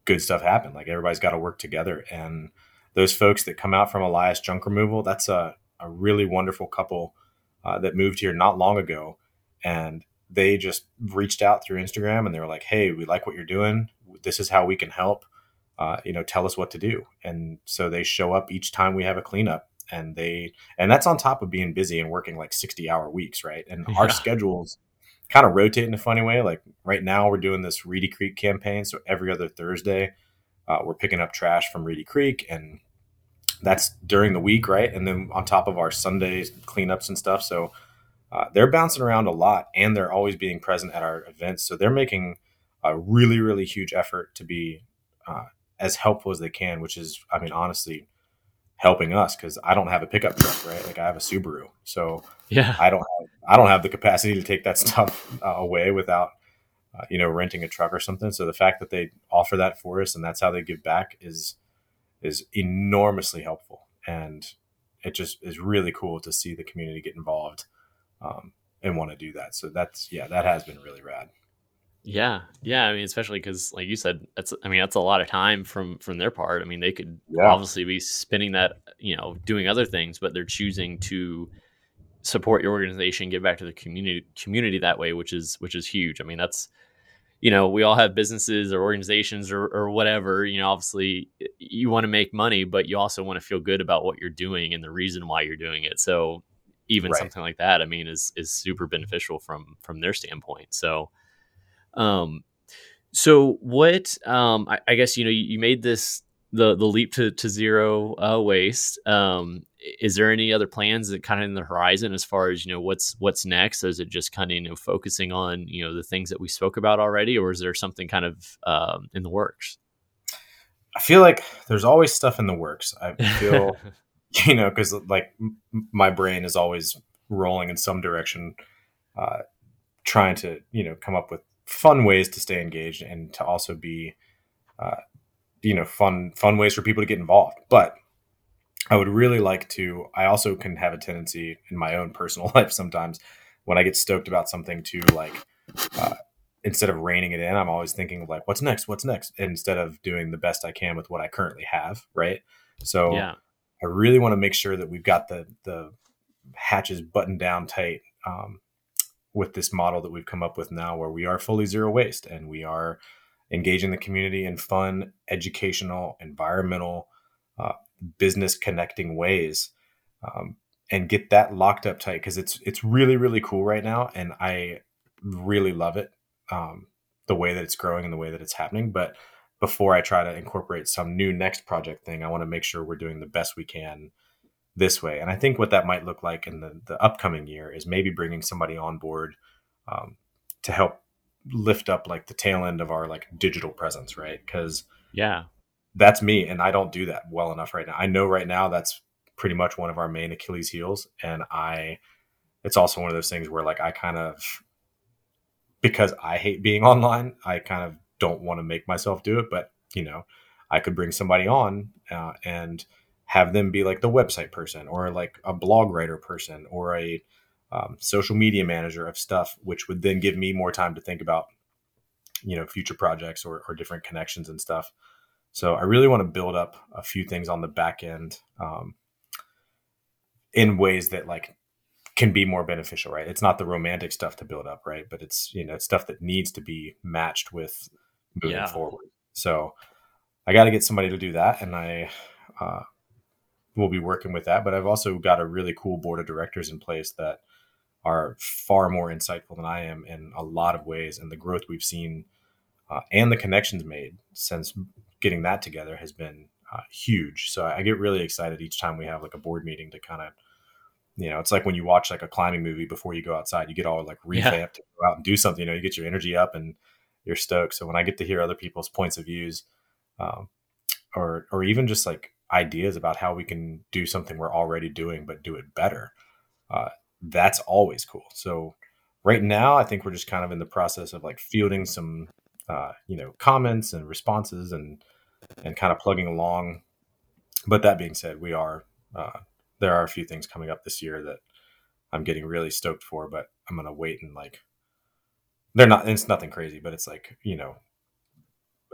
good stuff happen. Like everybody's got to work together. And those folks that come out from Elias Junk Removal, that's a, a really wonderful couple uh, that moved here not long ago. And they just reached out through Instagram and they were like, hey, we like what you're doing. This is how we can help uh, you know, tell us what to do. And so they show up each time we have a cleanup and they, and that's on top of being busy and working like 60 hour weeks. Right. And yeah. our schedules kind of rotate in a funny way. Like right now we're doing this Reedy Creek campaign. So every other Thursday, uh, we're picking up trash from Reedy Creek and that's during the week. Right. And then on top of our Sundays cleanups and stuff. So, uh, they're bouncing around a lot and they're always being present at our events. So they're making a really, really huge effort to be uh, as helpful as they can, which is, I mean, honestly, helping us because I don't have a pickup truck, right? Like I have a Subaru, so yeah, I don't have, I don't have the capacity to take that stuff uh, away without uh, you know renting a truck or something. So the fact that they offer that for us and that's how they give back is is enormously helpful, and it just is really cool to see the community get involved um, and want to do that. So that's yeah, that has been really rad. Yeah, yeah. I mean, especially because, like you said, that's. I mean, that's a lot of time from from their part. I mean, they could yeah. obviously be spending that, you know, doing other things, but they're choosing to support your organization, give back to the community community that way, which is which is huge. I mean, that's you know, we all have businesses or organizations or, or whatever. You know, obviously, you want to make money, but you also want to feel good about what you're doing and the reason why you're doing it. So, even right. something like that, I mean, is is super beneficial from from their standpoint. So um, so what? Um, I, I, guess you know you, you, made this the the leap to to zero uh, waste. Um, is there any other plans that kind of in the horizon as far as you know what's what's next? Is it just kind of you know focusing on you know the things that we spoke about already, or is there something kind of um, in the works? I feel like there's always stuff in the works. I feel, you know, because like m- my brain is always rolling in some direction, uh, trying to you know come up with fun ways to stay engaged and to also be uh, you know fun fun ways for people to get involved. But i would really like to i also can have a tendency in my own personal life sometimes when i get stoked about something to like uh, instead of reining it in i'm always thinking of like what's next? What's next? Instead of doing the best i can with what i currently have right? So yeah. i really want to make sure that we've got the the hatches buttoned down tight um, with this model that we've come up with now where we are fully zero waste and we are engaging the community in fun educational environmental uh, business connecting ways um, and get that locked up tight because it's it's really really cool right now and i really love it um, the way that it's growing and the way that it's happening. But before i try to incorporate some new next project thing i want to make sure we're doing the best we can this way. And I think what that might look like in the, the upcoming year is maybe bringing somebody on board um, to help lift up like the tail end of our like digital presence, right? Because yeah, that's me, and I don't do that well enough right now. I know right now that's pretty much one of our main Achilles heels, and I. It's also one of those things where like I kind of because I hate being online, I kind of don't want to make myself do it, but you know, I could bring somebody on uh, and have them be like the website person or like a blog writer person or a um, social media manager of stuff, which would then give me more time to think about, you know, future projects or, or different connections and stuff. So I really want to build up a few things on the back end um, in ways that like can be more beneficial, right? It's not the romantic stuff to build up, right? But it's you know it's stuff that needs to be matched with moving yeah. forward. So I got to get somebody to do that, and I uh, will be working with that. But I've also got a really cool board of directors in place that are far more insightful than I am in a lot of ways, and the growth we've seen uh, and the connections made since getting that together has been uh, huge. So I get really excited each time we have like a board meeting to kind of you know, it's like when you watch like a climbing movie before you go outside, you get all like revamped yeah. to go out and do something. You know, you get your energy up and you're stoked. So when I get to hear other people's points of views, um, or or even just like ideas about how we can do something we're already doing but do it better, uh, that's always cool. So right now, I think we're just kind of in the process of like fielding some, uh, you know, comments and responses and and kind of plugging along. But that being said, we are uh, there are a few things coming up this year that I'm getting really stoked for, but I'm gonna wait and like they're not it's nothing crazy, but it's like, you know,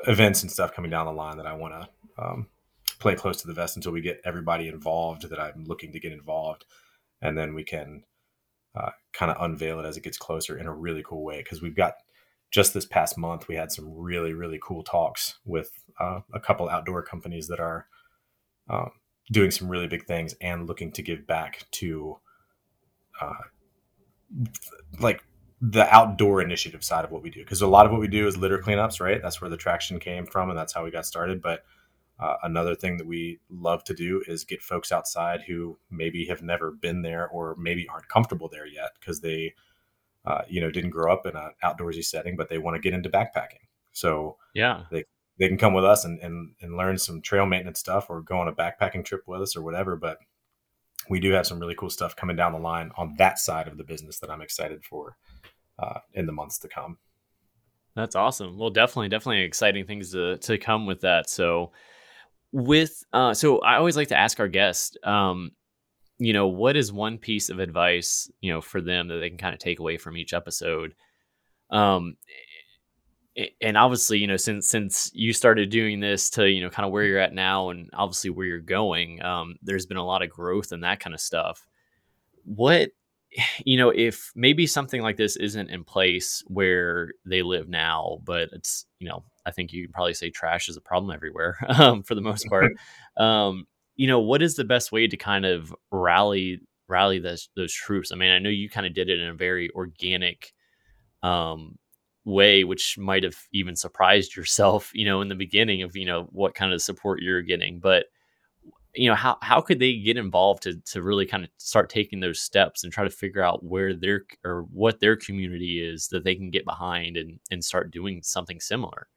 events and stuff coming down the line that I wanna um, play close to the vest until we get everybody involved that I'm looking to get involved. And then we can uh, kind of unveil it as it gets closer in a really cool way. Cause we've got just this past month, we had some really, really cool talks with uh, a couple outdoor companies that are um, doing some really big things and looking to give back to uh, like the outdoor initiative side of what we do because a lot of what we do is litter cleanups right that's where the traction came from and that's how we got started but uh, another thing that we love to do is get folks outside who maybe have never been there or maybe aren't comfortable there yet because they uh, you know didn't grow up in an outdoorsy setting but they want to get into backpacking so yeah they they can come with us and, and, and learn some trail maintenance stuff or go on a backpacking trip with us or whatever. But we do have some really cool stuff coming down the line on that side of the business that I'm excited for uh, in the months to come. That's awesome. Well, definitely, definitely exciting things to, to come with that. So, with uh, so I always like to ask our guests, um, you know, what is one piece of advice, you know, for them that they can kind of take away from each episode? Um, and obviously you know since since you started doing this to you know kind of where you're at now and obviously where you're going um, there's been a lot of growth and that kind of stuff what you know if maybe something like this isn't in place where they live now but it's you know i think you can probably say trash is a problem everywhere um, for the most part um, you know what is the best way to kind of rally rally those those troops i mean i know you kind of did it in a very organic um, way, which might have even surprised yourself, you know, in the beginning of, you know, what kind of support you're getting. But, you know, how, how could they get involved to, to really kind of start taking those steps and try to figure out where their or what their community is that they can get behind and, and start doing something similar?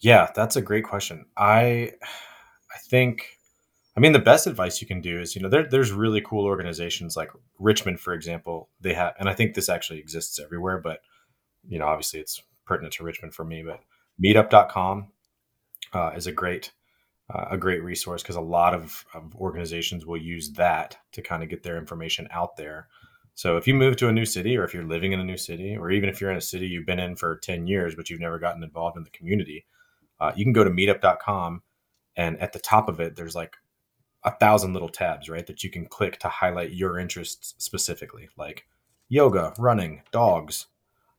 Yeah, that's a great question. I I think I mean the best advice you can do is, you know, there, there's really cool organizations like Richmond, for example. They have and I think this actually exists everywhere, but you know, obviously it's pertinent to Richmond for me, but meetup.com uh, is a great uh, a great resource because a lot of, of, organizations will use that to kind of get their information out there. So if you move to a new city, or if you're living in a new city, or even if you're in a city you've been in for 10 years but you've never gotten involved in the community, uh, you can go to meetup.com and at the top of it there's like a thousand little tabs, right, that you can click to highlight your interests specifically, like yoga, running, dogs,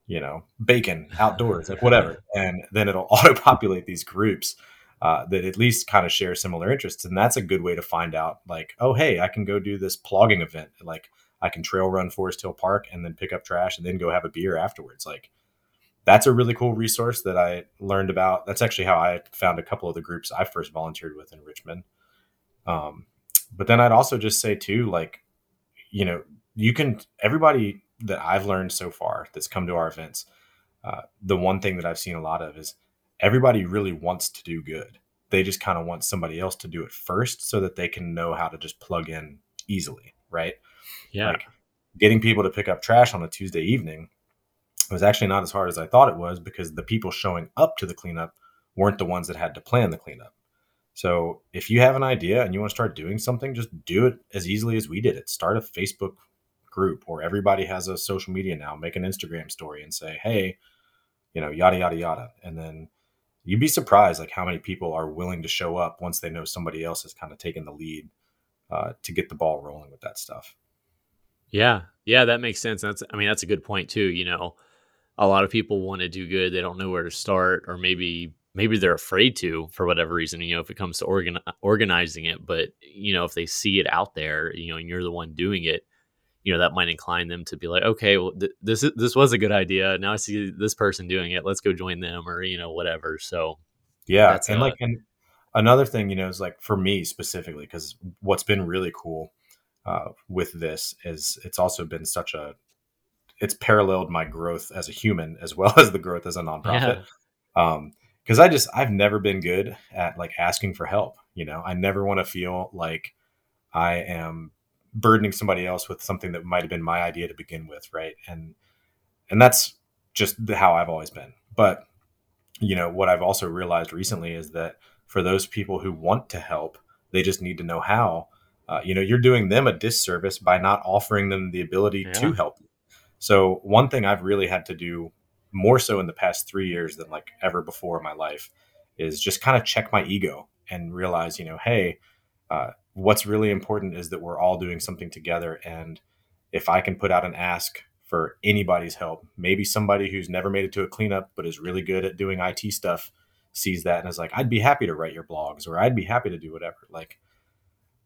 you know, bacon outdoors, like whatever. And then it'll auto populate these groups uh, that at least kind of share similar interests. And that's a good way to find out, like, oh, hey, I can go do this plogging event. Like, I can trail run Forest Hill Park and then pick up trash and then go have a beer afterwards. Like, that's a really cool resource that I learned about. That's actually how I found a couple of the groups I first volunteered with in Richmond. Um, but then I'd also just say, too, like, you know, you can, everybody that I've learned so far that's come to our events, uh, the one thing that I've seen a lot of is everybody really wants to do good. They just kind of want somebody else to do it first so that they can know how to just plug in easily, right? Yeah. Like getting people to pick up trash on a Tuesday evening was actually not as hard as I thought it was because the people showing up to the cleanup weren't the ones that had to plan the cleanup. So if you have an idea and you want to start doing something, just do it as easily as we did it. Start a Facebook group or everybody has a social media now make an instagram story and say hey you know yada yada yada and then you'd be surprised like how many people are willing to show up once they know somebody else has kind of taken the lead uh, to get the ball rolling with that stuff Yeah, yeah, that makes sense. That's I mean that's a good point too. You know, a lot of people want to do good, they don't know where to start, or maybe maybe they're afraid to for whatever reason. You know, if it comes to organ organizing it, but you know if they see it out there, you know, and you're the one doing it, you know that might incline them to be like, okay, well th- this is, this was a good idea. Now I see this person doing it. Let's go join them, or you know whatever. So yeah, and like and another thing, you know, is like for me specifically because what's been really cool uh, with this is it's also been such a it's paralleled my growth as a human as well as the growth as a nonprofit. Yeah. Um, because I just I've never been good at like asking for help. You know, I never want to feel like I am burdening somebody else with something that might have been my idea to begin with, right? And and that's just how I've always been. But you know, what I've also realized recently is that for those people who want to help, they just need to know how uh, you know you're doing them a disservice by not offering them the ability yeah. to help so one thing i've really had to do more so in the past three years than like ever before in my life is just kind of check my ego and realize you know hey uh, what's really important is that we're all doing something together and if i can put out an ask for anybody's help maybe somebody who's never made it to a cleanup but is really good at doing it stuff sees that and is like i'd be happy to write your blogs or i'd be happy to do whatever. Like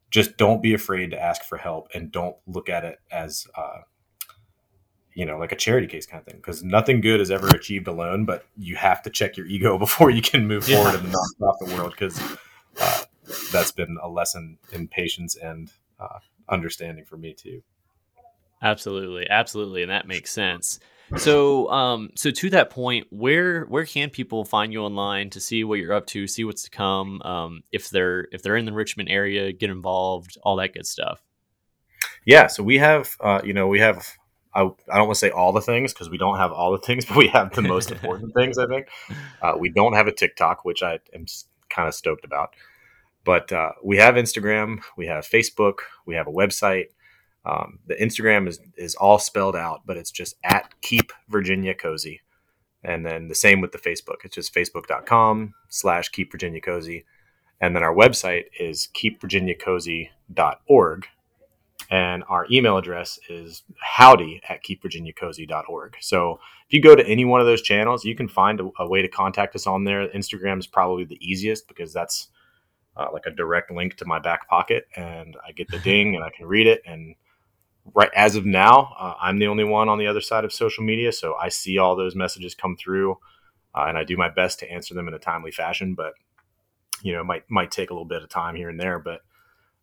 just don't be afraid to ask for help and don't look at it as uh, you know like a charity case kind of thing because nothing good is ever achieved alone but you have to check your ego before you can move forward yeah. in the nonprofit world because uh, that's been a lesson in patience and uh, understanding for me too absolutely absolutely and that makes sense so, um, so to that point, where where can people find you online to see what you're up to, see what's to come? Um, if they're if they're in the Richmond area, get involved, all that good stuff. Yeah, so we have, uh, you know, we have. I, I don't want to say all the things because we don't have all the things, but we have the most important things. I think uh, we don't have a TikTok, which I am kind of stoked about, but uh, we have Instagram, we have Facebook, we have a website. Um, the Instagram is is all spelled out, but it's just at Keep Virginia Cozy, and then the same with the Facebook. It's just facebook.com slash Keep Virginia Cozy, and then our website is keepvirginiacozy.org, and our email address is howdy at keepvirginiacozy.org. So if you go to any one of those channels, you can find a, a way to contact us on there. Instagram is probably the easiest because that's uh, like a direct link to my back pocket, and I get the ding and I can read it and right as of now, uh, I'm the only one on the other side of social media, so I see all those messages come through, uh, and I do my best to answer them in a timely fashion. But you know, it might might take a little bit of time here and there. But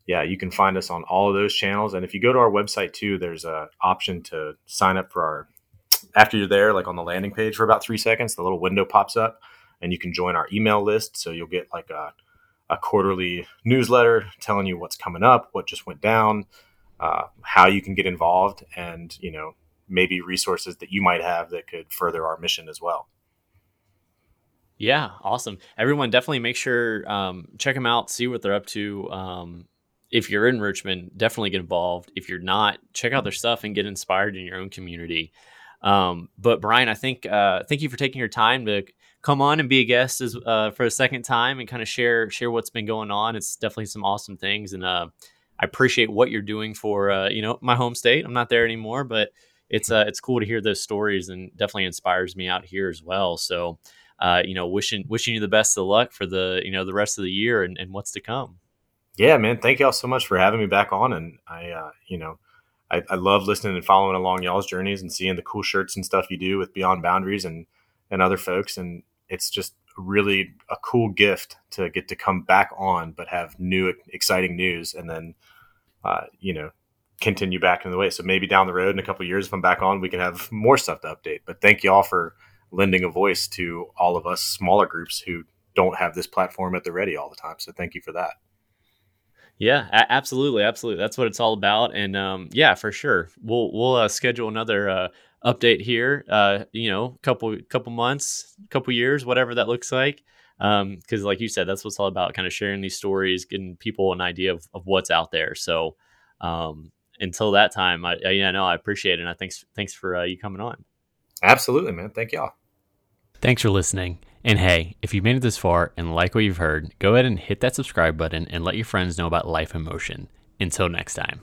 yeah, you can find us on all of those channels, and if you go to our website too, there's a option to sign up for our. After you're there, like on the landing page for about three seconds, the little window pops up, and you can join our email list. So you'll get like a a quarterly newsletter telling you what's coming up, what just went down, uh, how you can get involved, and you know maybe resources that you might have that could further our mission as well. Yeah, awesome. Everyone, definitely make sure um, check them out, see what they're up to. Um, if you're in Richmond, definitely get involved. If you're not, check out their stuff and get inspired in your own community. Um, but Brian, I think uh, thank you for taking your time to come on and be a guest as, uh, for a second time and kind of share share what's been going on. It's definitely some awesome things, and uh, I appreciate what you're doing for uh, you know my home state. I'm not there anymore, but it's uh, it's cool to hear those stories and definitely inspires me out here as well. So uh, you know, wishing wishing you the best of luck for the you know the rest of the year and, and what's to come. Yeah, man. Thank y'all so much for having me back on. And I, uh, you know, I, I love listening and following along y'all's journeys and seeing the cool shirts and stuff you do with Beyond Boundaries and and other folks. And it's just really a cool gift to get to come back on, but have new exciting news, and then uh, you know continue back in the way. So maybe down the road in a couple years, if I'm back on, we can have more stuff to update. But thank you all for lending a voice to all of us smaller groups who don't have this platform at the ready all the time. So thank you for that. Yeah, absolutely, absolutely. That's what it's all about. And um, yeah, for sure, we'll we'll uh, schedule another uh, update here. Uh, you know, couple couple months, couple years, whatever that looks like. Um, because like you said, that's what's all about, kind of sharing these stories, getting people an idea of, of what's out there. So, um, until that time, I, I yeah, no, I appreciate it. And I thanks thanks for uh, you coming on. Absolutely, man. Thank y'all. Thanks for listening. And hey, if you've made it this far and like what you've heard, go ahead and hit that subscribe button and let your friends know about Life in Motion. Until next time.